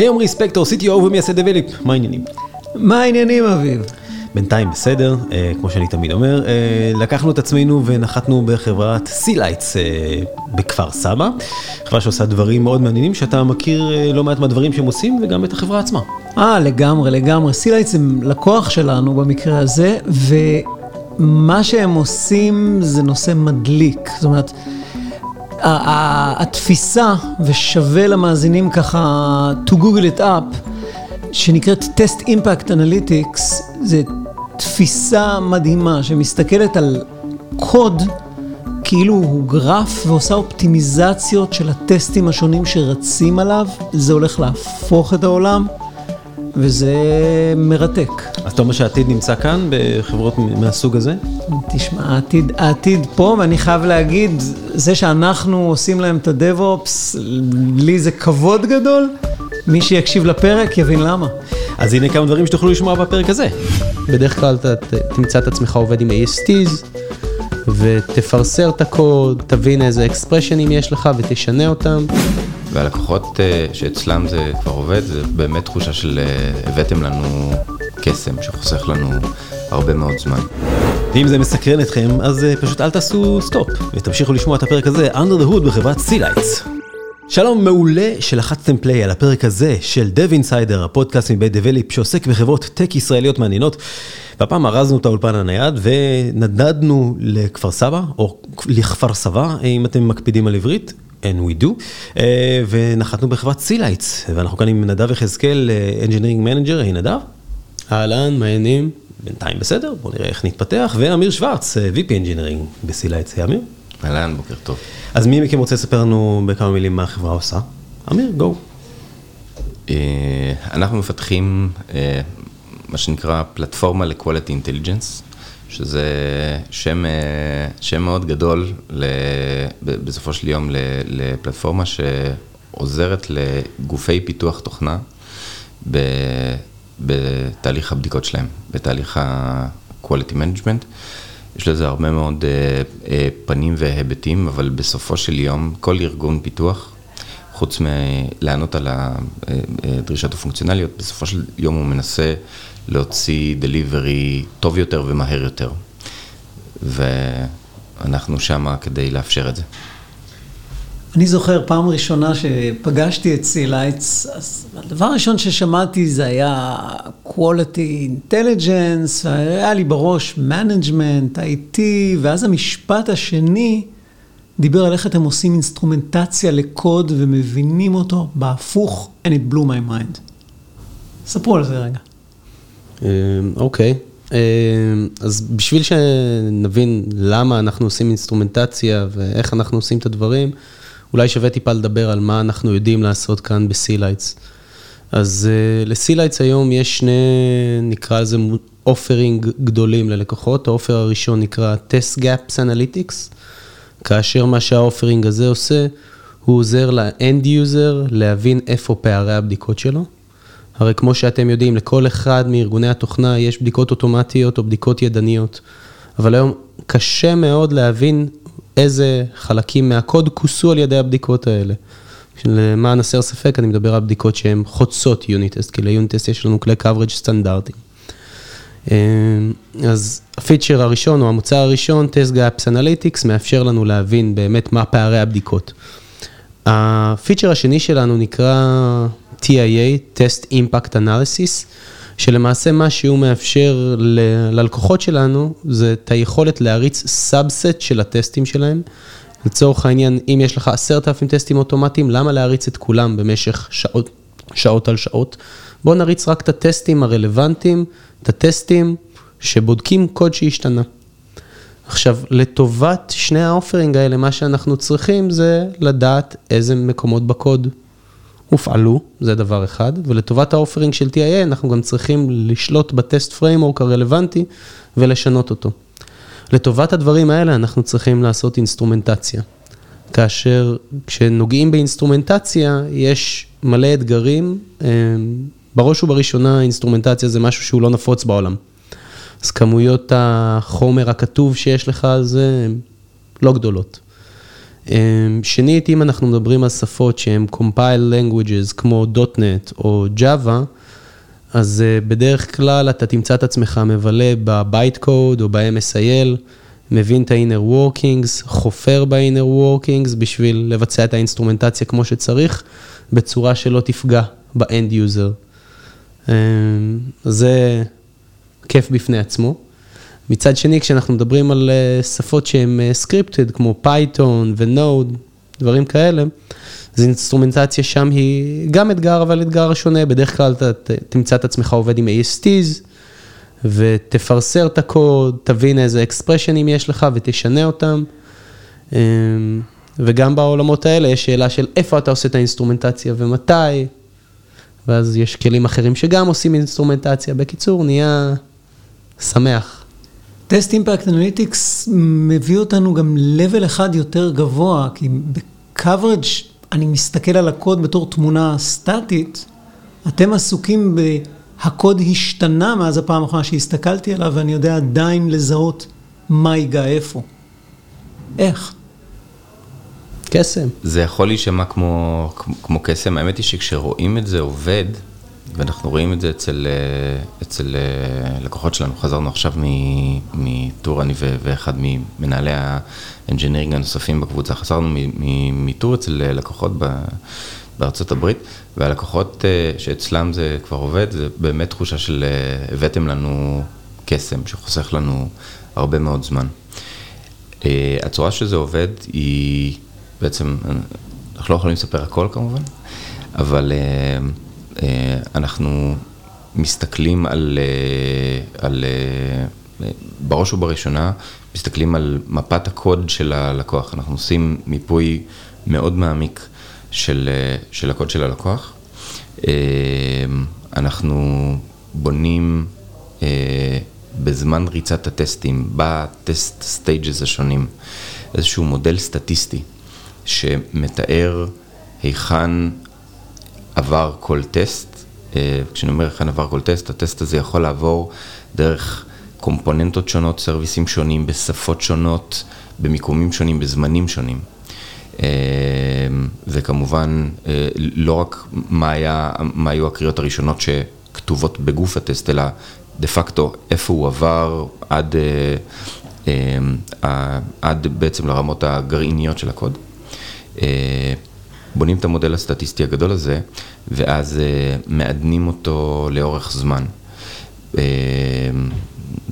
היי עמרי ספקטור, CTO ומייסד Develeap, מה העניינים? מה העניינים אביב? בינתיים בסדר, אה, כמו שאני תמיד אומר, אה, לקחנו את עצמנו ונחתנו בחברת SeaLights אה, בכפר סבא, חברה שעושה דברים מאוד מעניינים שאתה מכיר אה, לא מעט מהדברים שהם עושים וגם את החברה עצמה. אה, לגמרי, לגמרי. SeaLights הם לקוח שלנו במקרה הזה, ומה שהם עושים זה נושא מדליק. זאת אומרת, התפיסה, ושווה למאזינים ככה to google it up, שנקראת Test Impact Analytics, זה תפיסה מדהימה שמסתכלת על קוד כאילו הוא גרף ועושה אופטימיזציות של הטסטים השונים שרצים עליו, זה הולך להפוך את העולם, וזה מרתק. אז אתה אומר שהעתיד נמצא כאן בחברות מהסוג הזה? תשמע, העתיד, העתיד פה, ואני חייב להגיד, זה שאנחנו עושים להם את הדב-אופס, לי זה כבוד גדול. מי שיקשיב לפרק יבין למה. אז הנה כמה דברים שתוכלו לשמוע בפרק הזה. בדרך כלל אתה תמצא את עצמך עובד עם ASTs ותפרסר את הקוד, תבין איזה אקספרשנים יש לך ותשנה אותם. והלקוחות אה, שאצלם זה כבר עובד, זה באמת תחושה של אה, הבאתם לנו קסם שחוסך לנו הרבה מאוד זמן. ואם זה מסקרן אתכם, אז אה, פשוט אל תעשו stop, ותמשיכו לשמוע את הפרק הזה, Under the Hood בחברת SeaLights. שלום מעולה שלחצתם play על הפרק הזה של Dev Insider, הפודקאסט מבית Develeap שעוסק בחברות tech ישראליות מעניינות. והפעם ארזנו את האולפן הנייד ונדדנו לכפר סבא, או לכפר סבא, אם אתם מקפידים על עברית. And we do, אה, ונחתנו בחברת SeaLights, ואנחנו כאן עם נדב יחזקאל, אה, Engineering Manager, היי נדב. אהלן, מעניינים? בינתיים בסדר, בוא נראה איך נתפתח, ואמיר שוורץ, אה, VP Engineering ב SeaLights, אמיר. אהלן, בוקר טוב. אז מי מכם רוצה לספר לנו בכמה מילים מה החברה עושה? אמיר, גו. אנחנו מפתחים מה שנקרא פלטפורמה ל-Quality Intelligence, שזה שם, אה, שם מאוד גדול בסופו של יום לפלטפורמה שעוזרת לגופי פיתוח תוכנה בתהליך הבדיקות שלהם, בתהליך ה-Quality Management. יש לזה הרבה מאוד אה, אה, פנים והיבטים, אבל בסופו של יום כל ארגון פיתוח חוץ מלענות על הדרישות הפונקציונליות, בסופו של יום הוא מנסה להוציא delivery טוב יותר ומהר יותר. ואנחנו שמה כדי לאפשר את זה. אני זוכר פעם ראשונה שפגשתי את סילייטס, אז הדבר הראשון ששמעתי זה היה quality intelligence, והיה לי בראש management, IT, ואז המשפט השני דיבר על איך אתם עושים אינסטרומנטציה לקוד ומבינים אותו בהפוך, and it blew my mind. ספרו על זה רגע. אה, אוקיי, אה, אז בשביל שנבין למה אנחנו עושים אינסטרומנטציה ואיך אנחנו עושים את הדברים, אולי שווה טיפה לדבר על מה אנחנו יודעים לעשות כאן ב-SeaLights. אז uh, ל-SeaLights היום יש שני, נקרא לזה offering גדולים ללקוחות. ה-offer הראשון נקרא Test Gaps Analytics, כאשר מה שה-offering הזה עושה, הוא עוזר ל-end user להבין איפה פערי הבדיקות שלו. הרי כמו שאתם יודעים, לכל אחד מארגוני התוכנה יש בדיקות אוטומטיות או בדיקות ידניות, אבל היום קשה מאוד להבין איזה חלקים מהקוד כוסו על ידי הבדיקות האלה. למען הסר ספק, אני מדבר על בדיקות שהן חוצות unit test, כי ליוניט טסט יש לנו כלי coverage סטנדרטיים. אז הפיצ'ר הראשון או המוצר הראשון, Test Gaps Analytics, מאפשר לנו להבין באמת מה פערי הבדיקות. הפיצ'ר השני שלנו נקרא TIA, Test Impact Analysis, שלמעשה מה שהוא מאפשר ללקוחות שלנו, זה את היכולת להריץ subset של הטסטים שלהם. לצורך העניין, אם יש לך עשרת אלפים טסטים אוטומטיים, למה להריץ את כולם במשך שעות, שעות על שעות? בואו נריץ רק את הטסטים הרלוונטיים, את הטסטים שבודקים קוד שהשתנה. עכשיו, לטובת שני ה-offering האלה, מה שאנחנו צריכים זה לדעת איזה מקומות בקוד הופעלו, זה דבר אחד, ולטובת ה-offering של TIA אנחנו גם צריכים לשלוט ב-test framework הרלוונטי ולשנות אותו. לטובת הדברים האלה אנחנו צריכים לעשות אינסטרומנטציה. כאשר כשנוגעים באינסטרומנטציה יש מלא אתגרים, אה, בראש ובראשונה אינסטרומנטציה זה משהו שהוא לא נפוץ בעולם. אז כמויות החומר הכתוב שיש לך זה לא גדולות. אמ, שנית, אם אנחנו מדברים על שפות שהן compile languages כמו .NET או Java, אז אה, בדרך כלל אתה תמצא את עצמך מבלה ב-byte code או ב-MSIL, מבין את ה-inner workings, חופר ב-inner workings בשביל לבצע את האינסטרומנטציה כמו שצריך, בצורה שלא תפגע ב-end user. אמ, זה כיף בפני עצמו. מצד שני, כשאנחנו מדברים על אה, שפות שהן scripted, כמו Python ו-Node, דברים כאלה, אז אינסטרומנטציה שם היא גם אתגר, אבל אתגר שונה. בדרך כלל אתה תמצא את עצמך עובד עם ASTs, ותפרסר את הקוד, תבין איזה expression-ים יש לך ותשנה אותם. אמ, וגם בעולמות האלה יש שאלה של איפה אתה עושה את האינסטרומנטציה ומתי, ואז יש כלים אחרים שגם עושים אינסטרומנטציה. בקיצור, נהיה שמח. Test Impact Analytics מביא אותנו גם level אחד יותר גבוה, כי ב-coverage אני מסתכל על הקוד בתור תמונה סטטית, אתם עסוקים ב"הקוד השתנה מאז הפעם האחרונה שהסתכלתי עליו ואני יודע עדיין לזהות מה ייגע איפה. איך? קסם. זה יכול להישמע כמו, כמו קסם, האמת היא שכשרואים את זה עובד, ואנחנו רואים את זה אצל, אה, אצל אה, לקוחות שלנו, חזרנו עכשיו מטור, אני ואחד ממנהלי האנג'ינירינג הנוספים בקבוצה, חזרנו מטור אצל אה, לקוחות בארצות הברית, והלקוחות שאצלם זה כבר עובד, זה באמת תחושה של הבאתם לנו קסם, שחוסך לנו הרבה מאוד זמן. הצורה שזה עובד היא בעצם, אנחנו לא יכולים לספר הכל כמובן, אבל... אה, אנחנו מסתכלים על, אה, על, אה, בראש ובראשונה, מסתכלים על מפת הקוד של הלקוח. אנחנו עושים מיפוי מאוד מעמיק של, של הקוד של הלקוח. אנחנו בונים בזמן ריצת הטסטים, ב-test stages השונים, איזשהו מודל סטטיסטי שמתאר היכן עבר כל טסט. אה, כשאני אומר היכן עבר כל טסט, הטסט הזה יכול לעבור דרך קומפוננטות שונות, סרוויסים שונים, בשפות שונות, במיקומים שונים, בזמנים שונים. אה, וכמובן, אה, לא רק מה, היה, מה היו הקריאות הראשונות שכתובות בגוף הטסט, אלא דה פקטו איפה הוא עבר עד, עד בעצם לרמות הגרעיניות של הקוד. בונים את המודל הסטטיסטי הגדול הזה, ואז uh, מעדנים אותו לאורך זמן. Uh,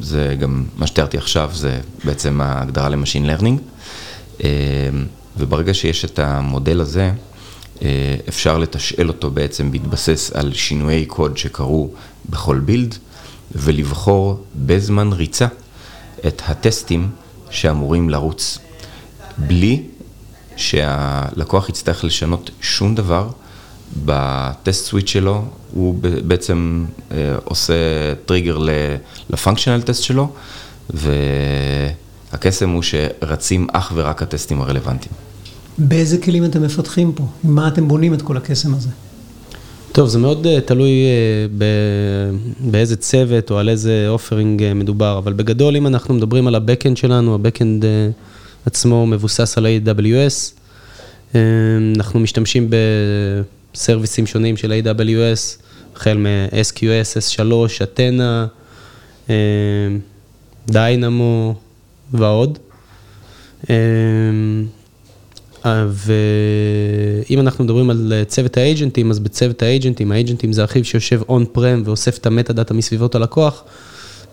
זה גם, מה שתיארתי עכשיו, זה בעצם ההגדרה ל-machine learning. וברגע שיש את המודל הזה, אפשר לתשאל אותו בעצם בהתבסס על שינויי קוד שקרו בכל build, ולבחור בזמן ריצה את הטסטים שאמורים לרוץ. בלי שהלקוח יצטרך לשנות שום דבר ב-test suite שלו, הוא בעצם אה, עושה טריגר לפונקשיונל טסט שלו, והקסם הוא שרצים אך ורק הטסטים הרלוונטיים. באיזה כלים אתם מפתחים פה? עם מה אתם בונים את כל הקסם הזה? טוב, זה מאוד uh, תלוי uh, ב, באיזה צוות או על איזה offering uh, מדובר, אבל בגדול, אם אנחנו מדברים על ה-Backend שלנו, ה-Backend... עצמו מבוסס על AWS. אמ, אנחנו משתמשים בסרוויסים שונים של AWS, החל מ-SQS, S3, אתנה, דיינמו ועוד. אמ, ואם אנחנו מדברים על צוות האג'נטים, אז בצוות האג'נטים, האג'נטים זה אחיו שיושב און פרם ואוסף את המטה דאטה מסביבות הלקוח.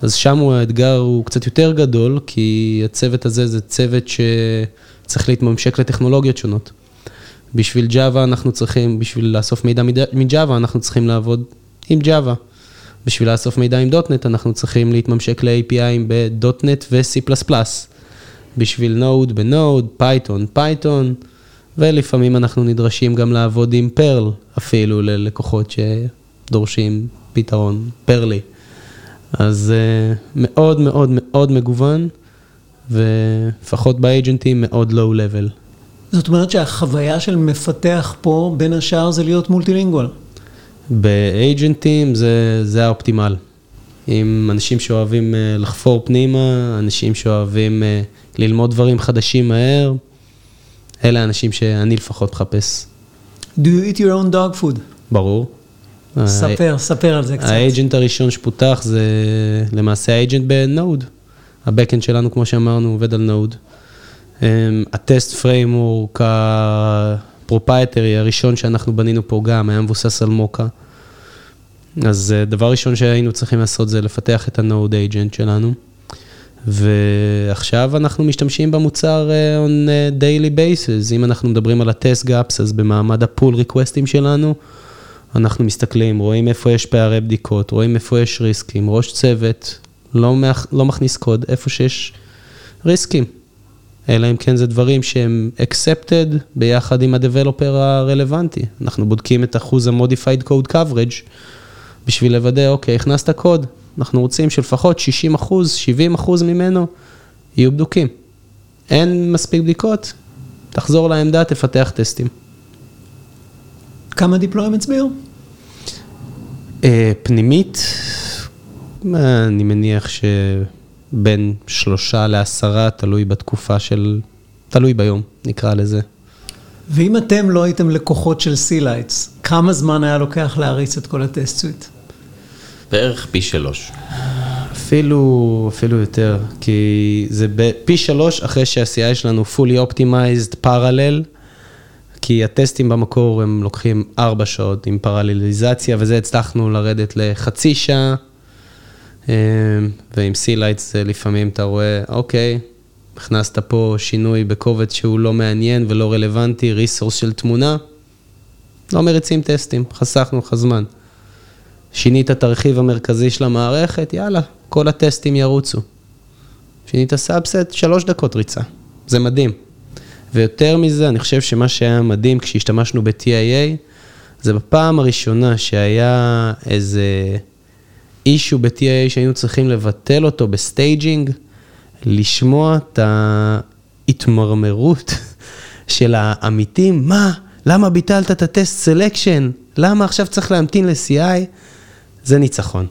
אז שם האתגר הוא קצת יותר גדול, כי הצוות הזה זה צוות שצריך להתממשק לטכנולוגיות שונות. בשביל Java אנחנו צריכים, בשביל לאסוף מידע מ-Java, אנחנו צריכים לעבוד עם Java. בשביל לאסוף מידע עם .NET, אנחנו צריכים להתממשק ל-API ב-.NET ו-C++. בשביל Node ב-Node, Python, Python, ולפעמים אנחנו נדרשים גם לעבוד עם פרל, אפילו ללקוחות שדורשים פתרון פרלי. אז uh, מאוד מאוד מאוד מגוון, ולפחות באג'נטים מאוד לואו לבל. זאת אומרת שהחוויה של מפתח פה, בין השאר, זה להיות מולטילינגואל. באג'נטים זה, זה האופטימל. עם אנשים שאוהבים uh, לחפור פנימה, אנשים שאוהבים uh, ללמוד דברים חדשים מהר, אלה האנשים שאני לפחות מחפש. Do you eat your own dog food? ברור. ספר, ספר על זה קצת. ה-agent הראשון שפותח זה למעשה ה-agent ב-Node. ה-backend שלנו, כמו שאמרנו, עובד על Node. ה-test framework ה-proprietary הראשון שאנחנו בנינו פה גם היה מבוסס על מוקה. אז אה, דבר ראשון שהיינו צריכים לעשות זה לפתח את ה-Node agent שלנו. ועכשיו אנחנו משתמשים במוצר uh, on daily basis. אם אנחנו מדברים על ה-test gaps, אז במעמד ה-pull requestים שלנו, אנחנו מסתכלים, רואים איפה יש פערי בדיקות, רואים איפה יש ריסקים, ראש צוות, לא, מח, לא מכניס קוד, איפה שיש ריסקים. אלא אם כן זה דברים שהם accepted ביחד עם ה-developer הרלוונטי. אנחנו בודקים את אחוז ה-modified code coverage בשביל לוודא, אוקיי, הכנסת קוד, אנחנו רוצים שלפחות 60 אחוז, 70 אחוז ממנו יהיו בדוקים. אין מספיק בדיקות, תחזור לעמדה, תפתח טסטים. כמה deployments ביום? אה, פנימית, אני מניח שבין שלושה לעשרה, תלוי בתקופה של, תלוי ביום, נקרא לזה. ואם אתם לא הייתם לקוחות של SeaLights, כמה זמן היה לוקח להריץ את כל ה test suite? בערך פי שלוש. אפילו, אפילו יותר, כי זה פי שלוש אחרי שה-CI שלנו fully optimized parallel, כי הטסטים במקור הם לוקחים ארבע שעות עם פרליליזציה, וזה הצלחנו לרדת לחצי שעה, אה, ועם C-Lights לפעמים אתה רואה, אוקיי, הכנסת פה שינוי בקובץ שהוא לא מעניין ולא רלוונטי, ריסורס של תמונה, לא מריצים טסטים, חסכנו לך זמן. שינית את הרכיב המרכזי של המערכת, יאללה, כל הטסטים ירוצו. שינית subset, שלוש דקות ריצה. זה מדהים. ויותר מזה, אני חושב שמה שהיה מדהים כשהשתמשנו ב-TIA, זה בפעם הראשונה שהיה איזה issue ב-TIA שהיינו צריכים לבטל אותו ב staging, לשמוע את ההתמרמרות של העמיתים, מה, למה ביטלת את ה test selection? למה עכשיו צריך להמתין ל-CI? זה ניצחון.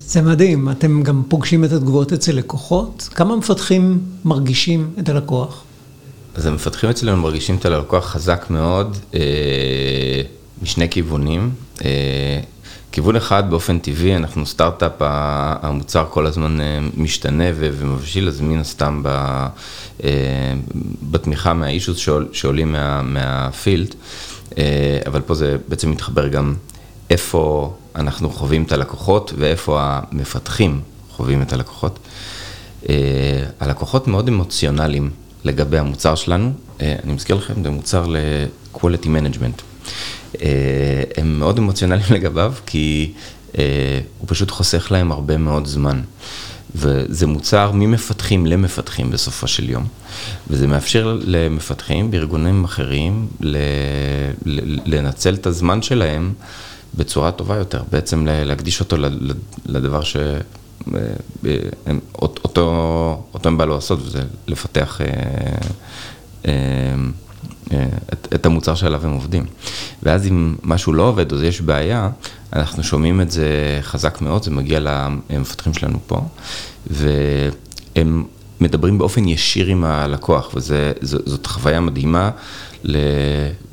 זה מדהים, אתם גם פוגשים את התגובות אצל לקוחות. כמה מפתחים מרגישים את הלקוח? אז המפתחים אצלנו מרגישים את הלקוח חזק מאוד, אה, משני כיוונים. אה, כיוון אחד, באופן טבעי, אנחנו סטארט-אפ, המוצר כל הזמן אה, משתנה ומבשיל, אז מן הסתם ב, בתמיכה מהאישוס שעול, שעולים מה, מהפילד, אבל פה זה בעצם מתחבר גם איפה אנחנו חווים את הלקוחות ואיפה המפתחים חווים את הלקוחות. הלקוחות מאוד אמוציונליים לגבי המוצר שלנו, אני מזכיר לכם, זה מוצר ל-quality management. הם מאוד אמוציונליים לגביו, כי הוא פשוט חוסך להם הרבה מאוד זמן. וזה מוצר ממפתחים למפתחים בסופו של יום, וזה מאפשר למפתחים בארגונים אחרים לנצל את הזמן שלהם בצורה טובה יותר, בעצם להקדיש אותו לדבר ש... אותו, אותו הם בא לעשות, וזה לפתח את, את המוצר שעליו הם עובדים. ואז אם משהו לא עובד או יש בעיה, אנחנו שומעים את זה חזק מאוד, זה מגיע למפתחים שלנו פה, והם מדברים באופן ישיר עם הלקוח, וזאת חוויה מדהימה ל,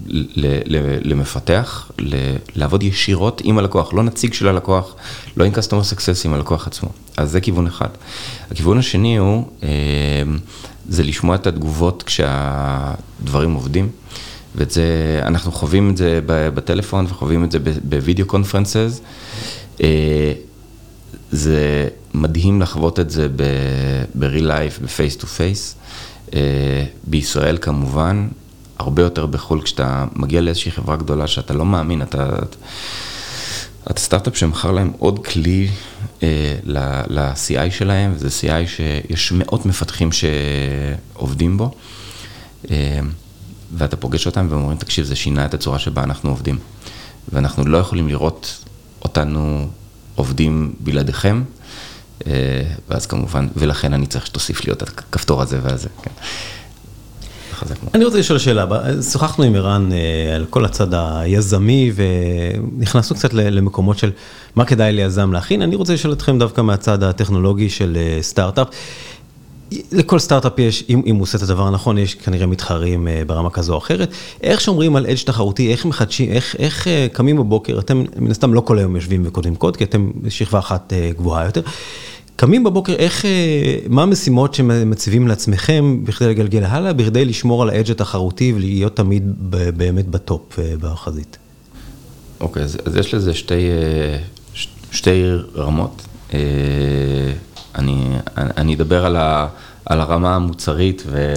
ל, ל, למפתח, ל, לעבוד ישירות עם הלקוח, לא נציג של הלקוח, לא עם customer success, עם הלקוח עצמו. אז זה כיוון אחד. הכיוון השני הוא, אה, זה לשמוע את התגובות כשהדברים עובדים. ואת זה, אנחנו חווים את זה בטלפון וחווים את זה בווידאו קונפרנסס. זה מדהים לחוות את זה ב-real life, to face. אה, בישראל כמובן, הרבה יותר בחו"ל, כשאתה מגיע לאיזושהי חברה גדולה שאתה לא מאמין, אתה... אתה סטארט-אפ שמכר להם עוד כלי אה, ל-CI שלהם, וזה CI שיש מאות מפתחים שעובדים בו. אה, ואתה פוגש אותם ואומרים, תקשיב, זה שינה את הצורה שבה אנחנו עובדים. ואנחנו לא יכולים לראות אותנו עובדים בלעדיכם, אה, ואז כמובן, ולכן אני צריך שתוסיף לי את הכפתור הזה והזה. כן. אני רוצה לשאול שאלה, שוחחנו עם ערן אה, על כל הצד היזמי ונכנסנו קצת למקומות של מה כדאי ליזם להכין, אני רוצה לשאול אתכם דווקא מהצד הטכנולוגי של אה, סטארט-אפ. לכל סטארט-אפ יש, אם, אם הוא עושה את הדבר הנכון, יש כנראה מתחרים אה, ברמה כזו או אחרת. איך שומרים על אדג' תחרותי, איך מחדשים, איך, איך אה, קמים בבוקר, אתם מן הסתם לא כל היום יושבים וכותבים קוד, כי אתם שכבה אחת אה, גבוהה יותר. קמים בבוקר, איך, מה המשימות שמציבים לעצמכם בכדי לגלגל הלאה, בכדי לשמור על האדג' התחרותי ולהיות תמיד באמת בטופ בחזית? אוקיי, okay, אז, אז יש לזה שתי, שתי רמות. אני, אני אדבר על, ה, על הרמה המוצרית ו,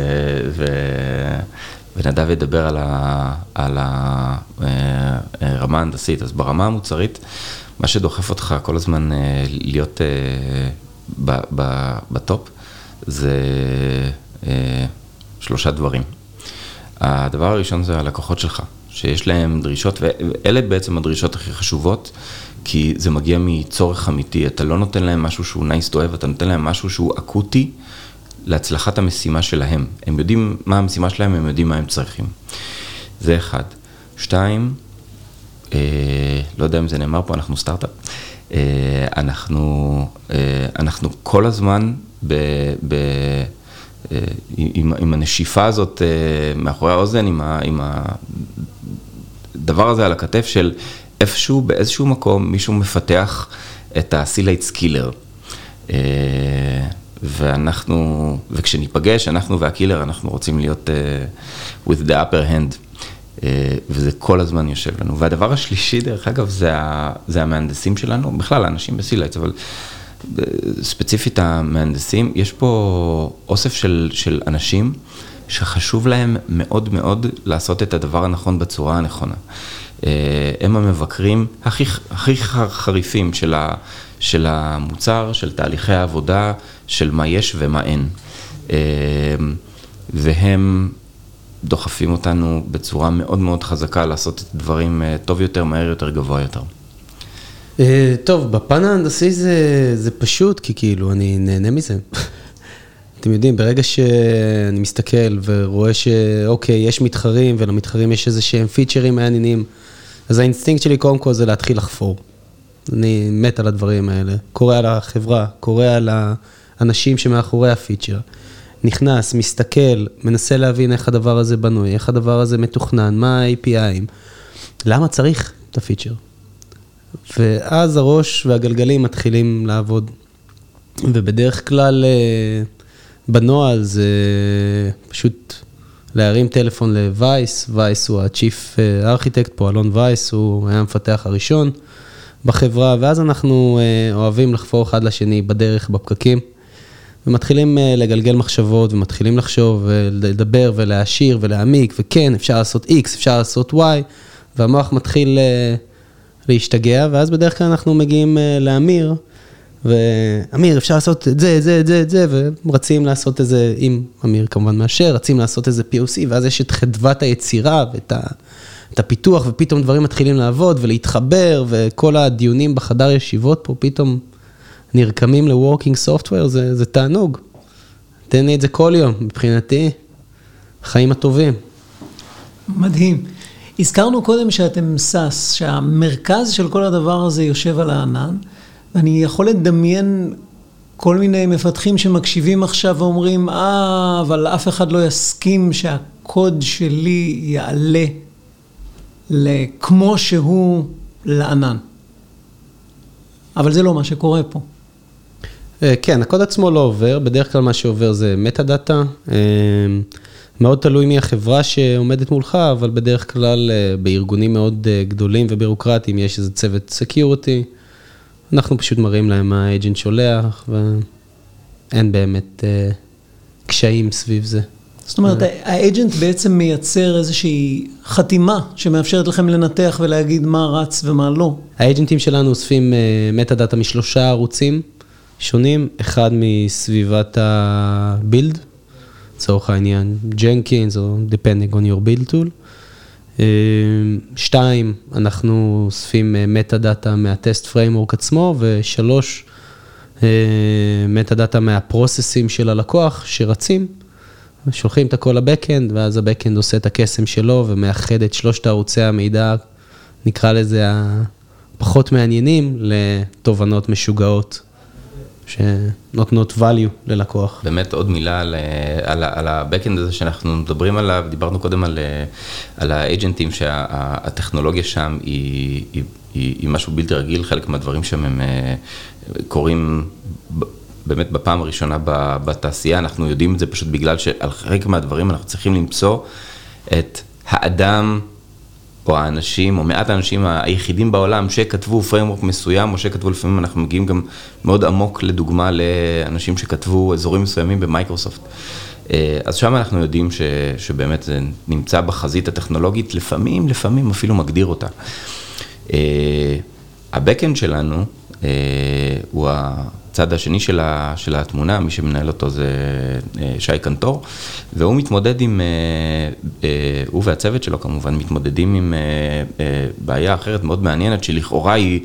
ו, ונדב ידבר על, ה, על הרמה ההנדסית. אז ברמה המוצרית, מה שדוחף אותך כל הזמן אה, להיות אה, ב, ב, בטופ זה אה, שלושה דברים. הדבר הראשון זה הלקוחות שלך, שיש להם דרישות, ואלה בעצם הדרישות הכי חשובות, כי זה מגיע מצורך אמיתי, אתה לא נותן להם משהו שהוא nice to have, אתה נותן להם משהו שהוא אקוטי להצלחת המשימה שלהם. הם יודעים מה המשימה שלהם, הם יודעים מה הם צריכים. זה אחד. שתיים, אה, לא יודע אם זה נאמר פה, אנחנו סטארט-אפ. אה, אנחנו, אה, אנחנו כל הזמן ב... ב אה, עם, עם הנשיפה הזאת אה, מאחורי האוזן, עם, ה, עם הדבר הזה על הכתף של איפשהו, באיזשהו מקום, מישהו מפתח את ה SeaLights killer. אה, ואנחנו, וכשניפגש, אנחנו וה killer, אנחנו רוצים להיות uh, with the upper hand. Uh, וזה כל הזמן יושב לנו. והדבר השלישי, דרך אגב, זה, ה, זה המהנדסים שלנו, בכלל האנשים ב SeaLights, אבל ספציפית המהנדסים, יש פה אוסף של, של אנשים שחשוב להם מאוד מאוד לעשות את הדבר הנכון בצורה הנכונה. אה, הם המבקרים הכי, הכי חריפים של, ה, של המוצר, של תהליכי העבודה, של מה יש ומה אין. אה, והם דוחפים אותנו בצורה מאוד מאוד חזקה לעשות את הדברים אה, טוב יותר, מהר יותר, גבוה יותר. טוב, בפן ההנדסי זה, זה פשוט, כי כאילו, אני נהנה מזה. אתם יודעים, ברגע שאני מסתכל ורואה שאוקיי, יש מתחרים ולמתחרים יש איזה שהם פיצ'רים מעניינים, אז האינסטינקט שלי קודם כל זה להתחיל לחפור. אני מת על הדברים האלה. קורא על החברה, קורא על האנשים שמאחורי ה feature. נכנס, מסתכל, מנסה להבין איך הדבר הזה בנוי, איך הדבר הזה מתוכנן, מה ה-API ים, למה צריך את ה feature. ואז הראש והגלגלים מתחילים לעבוד. ובדרך כלל אה, בנוהל זה פשוט להרים טלפון לווייס, וייס הוא ה-Chief Architect פה, אלון וייס, הוא היה המפתח הראשון בחברה, ואז אנחנו אה, אוהבים לחפור אחד לשני בדרך, בפקקים, ומתחילים אה, לגלגל מחשבות, ומתחילים לחשוב, ולדבר, ולהעשיר, ולהעמיק, וכן, אפשר לעשות X, אפשר לעשות Y, והמוח מתחיל אה, להשתגע, ואז בדרך כלל אנחנו מגיעים לאמיר, ואמיר, אפשר לעשות את זה, את זה, את זה, את זה, ורצים לעשות איזה, אם אמיר כמובן מאשר, רצים לעשות איזה POC, ואז יש את חדוות היצירה ואת ה, את הפיתוח, ופתאום דברים מתחילים לעבוד ולהתחבר, וכל הדיונים בחדר ישיבות פה פתאום נרקמים ל-working software, זה, זה תענוג. תן לי את זה כל יום, מבחינתי, חיים הטובים. מדהים. הזכרנו קודם שאתם סאס, שהמרכז של כל הדבר הזה יושב על הענן. אני יכול לדמיין כל מיני מפתחים שמקשיבים עכשיו ואומרים, אה, אבל אף אחד לא יסכים שהקוד שלי יעלה כמו שהוא לענן. אבל זה לא מה שקורה פה. אה, כן, הקוד עצמו לא עובר, בדרך כלל מה שעובר זה metadata. אה, מאוד תלוי מי החברה שעומדת מולך, אבל בדרך כלל אה, בארגונים מאוד גדולים ובירוקרטיים יש איזה צוות security. אנחנו פשוט מראים להם מה ה agent שולח, ואין באמת אה, קשיים סביב זה. זאת אומרת, ה agent בעצם מייצר איזושהי חתימה שמאפשרת לכם לנתח ולהגיד מה רץ ומה לא. ה agent ים שלנו אוספים metadata משלושה ערוצים שונים, אחד מסביבת ה build, לצורך העניין Jenkins או depending on your build tool. אה, שתיים, אנחנו אוספים metadata מה test framework עצמו, ושלוש, metadata מה process ים של הלקוח שרצים, שולחים את הכל ל backend, ואז ה backend עושה את הקסם שלו ומאחד את שלושת ערוצי המידע, נקרא לזה הפחות מעניינים, לתובנות משוגעות. שנותנות value ללקוח. באמת עוד מילה על, על, על ה-Backend הזה שאנחנו מדברים עליו, דיברנו קודם על, על ה agent ים שהטכנולוגיה שם היא, היא, היא, היא משהו בלתי רגיל, חלק מהדברים שם הם קורים באמת בפעם הראשונה בתעשייה, אנחנו יודעים את זה פשוט בגלל שעל חלק מהדברים אנחנו צריכים למצוא את האדם או האנשים, או מעט האנשים היחידים בעולם שכתבו framework מסוים, או שכתבו לפעמים, אנחנו מגיעים גם מאוד עמוק לדוגמה לאנשים שכתבו אזורים מסוימים במייקרוסופט. אה, אז שם אנחנו יודעים ש, שבאמת זה נמצא בחזית הטכנולוגית, לפעמים, לפעמים אפילו מגדיר אותה. אה, ה-Backend שלנו אה, הוא הצד השני של, ה, של התמונה, מי שמנהל אותו זה אה, שי קנטור, והוא מתמודד עם, אה, אה, הוא והצוות שלו כמובן, מתמודדים עם בעיה אחרת מאוד מעניינת, שלכאורה היא,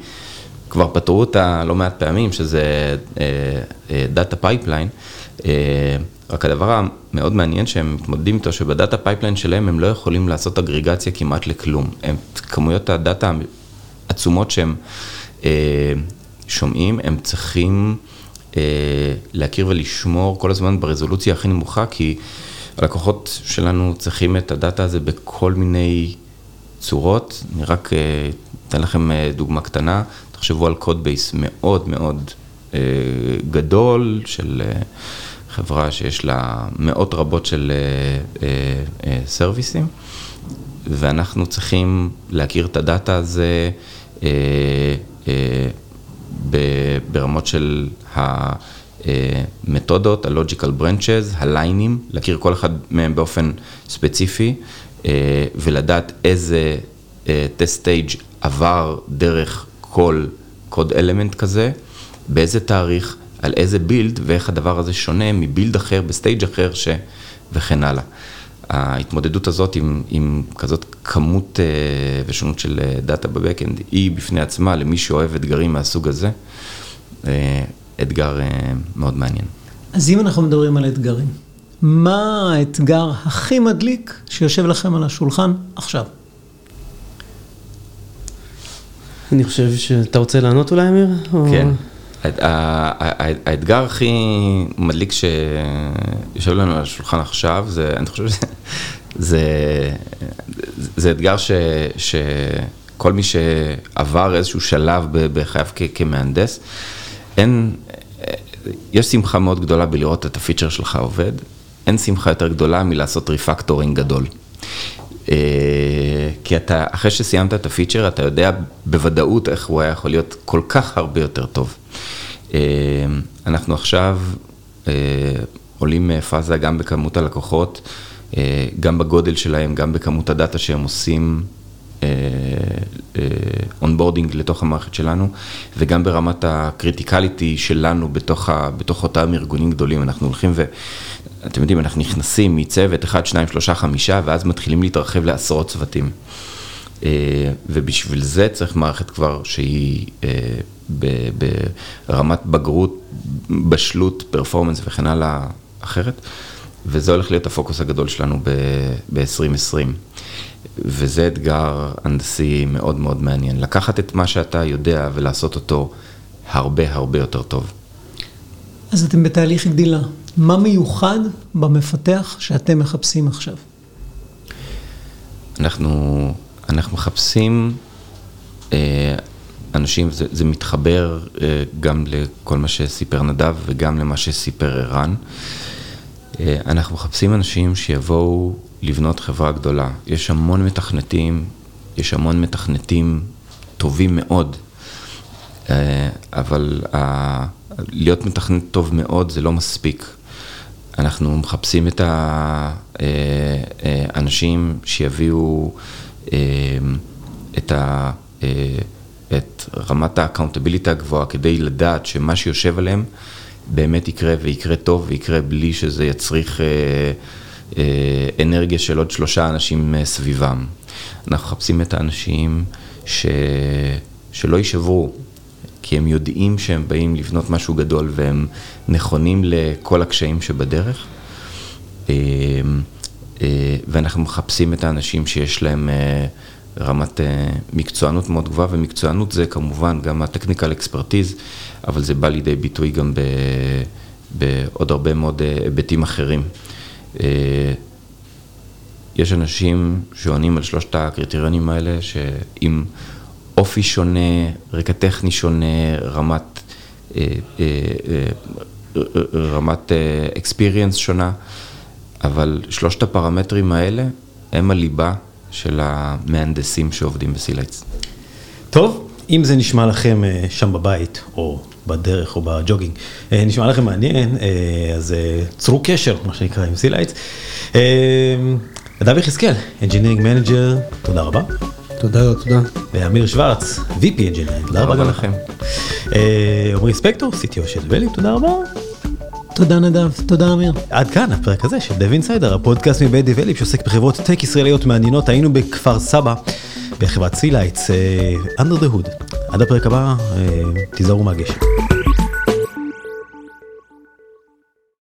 כבר פתרו אותה לא מעט פעמים, שזה data pipeline. רק הדבר המאוד מעניין שהם מתמודדים איתו, שב data pipeline שלהם הם לא יכולים לעשות אגרגציה כמעט לכלום. הם, כמויות ה data העצומות שהם שומעים, הם צריכים אה, להכיר ולשמור כל הזמן ברזולוציה הכי נמוכה, כי הלקוחות שלנו צריכים את ה data הזה בכל מיני צורות. אני רק אה, אתן לכם אה, דוגמה קטנה, תחשבו על קוד בייס מאוד מאוד אה, גדול של אה, חברה שיש לה מאות רבות של אה, אה, אה, סרוויסים, ואנחנו צריכים להכיר את הדאטה הזה. ברמות של המתודות, ה-logical branches, הליינים, להכיר כל אחד מהם באופן ספציפי אה, ולדעת איזה טסט אה, stage עבר דרך כל code element כזה, באיזה תאריך, על איזה build ואיך הדבר הזה שונה מ build אחר, ב stage אחר ש... וכן הלאה. ההתמודדות הזאת עם, עם כזאת כמות uh, ושונות של data ב backend, היא בפני עצמה, למי שאוהב אתגרים מהסוג הזה, uh, אתגר uh, מאוד מעניין. אז אם אנחנו מדברים על אתגרים, מה האתגר הכי מדליק שיושב לכם על השולחן עכשיו? אני חושב שאתה רוצה לענות אולי, אמיר? כן. או... האתגר הכי מדליק שיושב לנו על השולחן עכשיו, זה, אני חושב שזה זה אתגר ש, שכל מי שעבר איזשהו שלב בחייו כמהנדס, אין, יש שמחה מאוד גדולה בלראות את ה feature שלך עובד, אין שמחה יותר גדולה מלעשות refactoring גדול. אה, כי אתה, אחרי שסיימת את הפיצ'ר, אתה יודע בוודאות איך הוא היה יכול להיות כל כך הרבה יותר טוב. אה, אנחנו עכשיו אה, עולים פאזה גם בכמות הלקוחות, גם בגודל שלהם, גם בכמות הדאטה שהם עושים onboarding לתוך המערכת שלנו, וגם ברמת ה criticality שלנו בתוך, ה, בתוך אותם ארגונים גדולים. אנחנו הולכים ו... אתם יודעים, אנחנו נכנסים מצוות 1, 2, 3, 5, ואז מתחילים להתרחב לעשרות צוותים. אה, ובשביל זה צריך מערכת כבר שהיא אה, ברמת בגרות, בשלות, פרפורמנס וכן הלאה אחרת, וזה הולך להיות הפוקוס הגדול שלנו ב-2020. וזה אתגר הנדסי מאוד מאוד מעניין, לקחת את מה שאתה יודע ולעשות אותו הרבה הרבה יותר טוב. אז אתם בתהליך גדילה. מה מיוחד במפתח שאתם מחפשים עכשיו? אנחנו, אנחנו מחפשים אה, אנשים, זה, זה מתחבר אה, גם לכל מה שסיפר נדב וגם למה שסיפר ערן. אה, אנחנו מחפשים אנשים שיבואו לבנות חברה גדולה. יש המון מתכנתים, יש המון מתכנתים טובים מאוד, אה, אבל ה... להיות מתכנת טוב מאוד זה לא מספיק. אנחנו מחפשים את האנשים אה, שיביאו את, ה... את רמת ה accountability הגבוהה כדי לדעת שמה שיושב עליהם באמת יקרה ויקרה טוב ויקרה בלי שזה יצריך אה, אנרגיה של עוד שלושה אנשים אה, סביבם. אנחנו מחפשים את האנשים ש... שלא יישברו, כי הם יודעים שהם באים לבנות משהו גדול והם נכונים לכל הקשיים שבדרך. אה, ואנחנו מחפשים את האנשים שיש להם רמת מקצוענות מאוד גבוהה, ומקצוענות זה כמובן גם הטכניקל אקספרטיז, אבל זה בא לידי ביטוי גם בעוד הרבה מאוד היבטים אחרים. יש אנשים שעונים על שלושת הקריטריונים האלה, שעם אופי שונה, רקע טכני שונה, רמת, אה, אה, אה, רמת experience שונה, אבל שלושת הפרמטרים האלה הם הליבה של המהנדסים שעובדים בסילייטס. טוב, אם זה נשמע לכם שם בבית, או בדרך או בג'וגינג, נשמע לכם מעניין, אז צרו קשר, מה שנקרא, עם סילייטס. נדב יחזקאל, Engineering Manager, תודה רבה. תודה, תודה. ואמיר שוורץ, VP Engineering, תודה רבה לכם. אה, עמרי ספקטור, CTO של דבלים, תודה רבה. תודה נדב, תודה אמיר. עד כאן הפרק הזה של דב אינסיידר, הפודקאסט מבית דבלים שעוסק בחברות טק ישראליות מעניינות, היינו בכפר סבא, בחברת סילייטס, uh, under the hood. עד הפרק הבא, uh, תיזהרו מהגשם.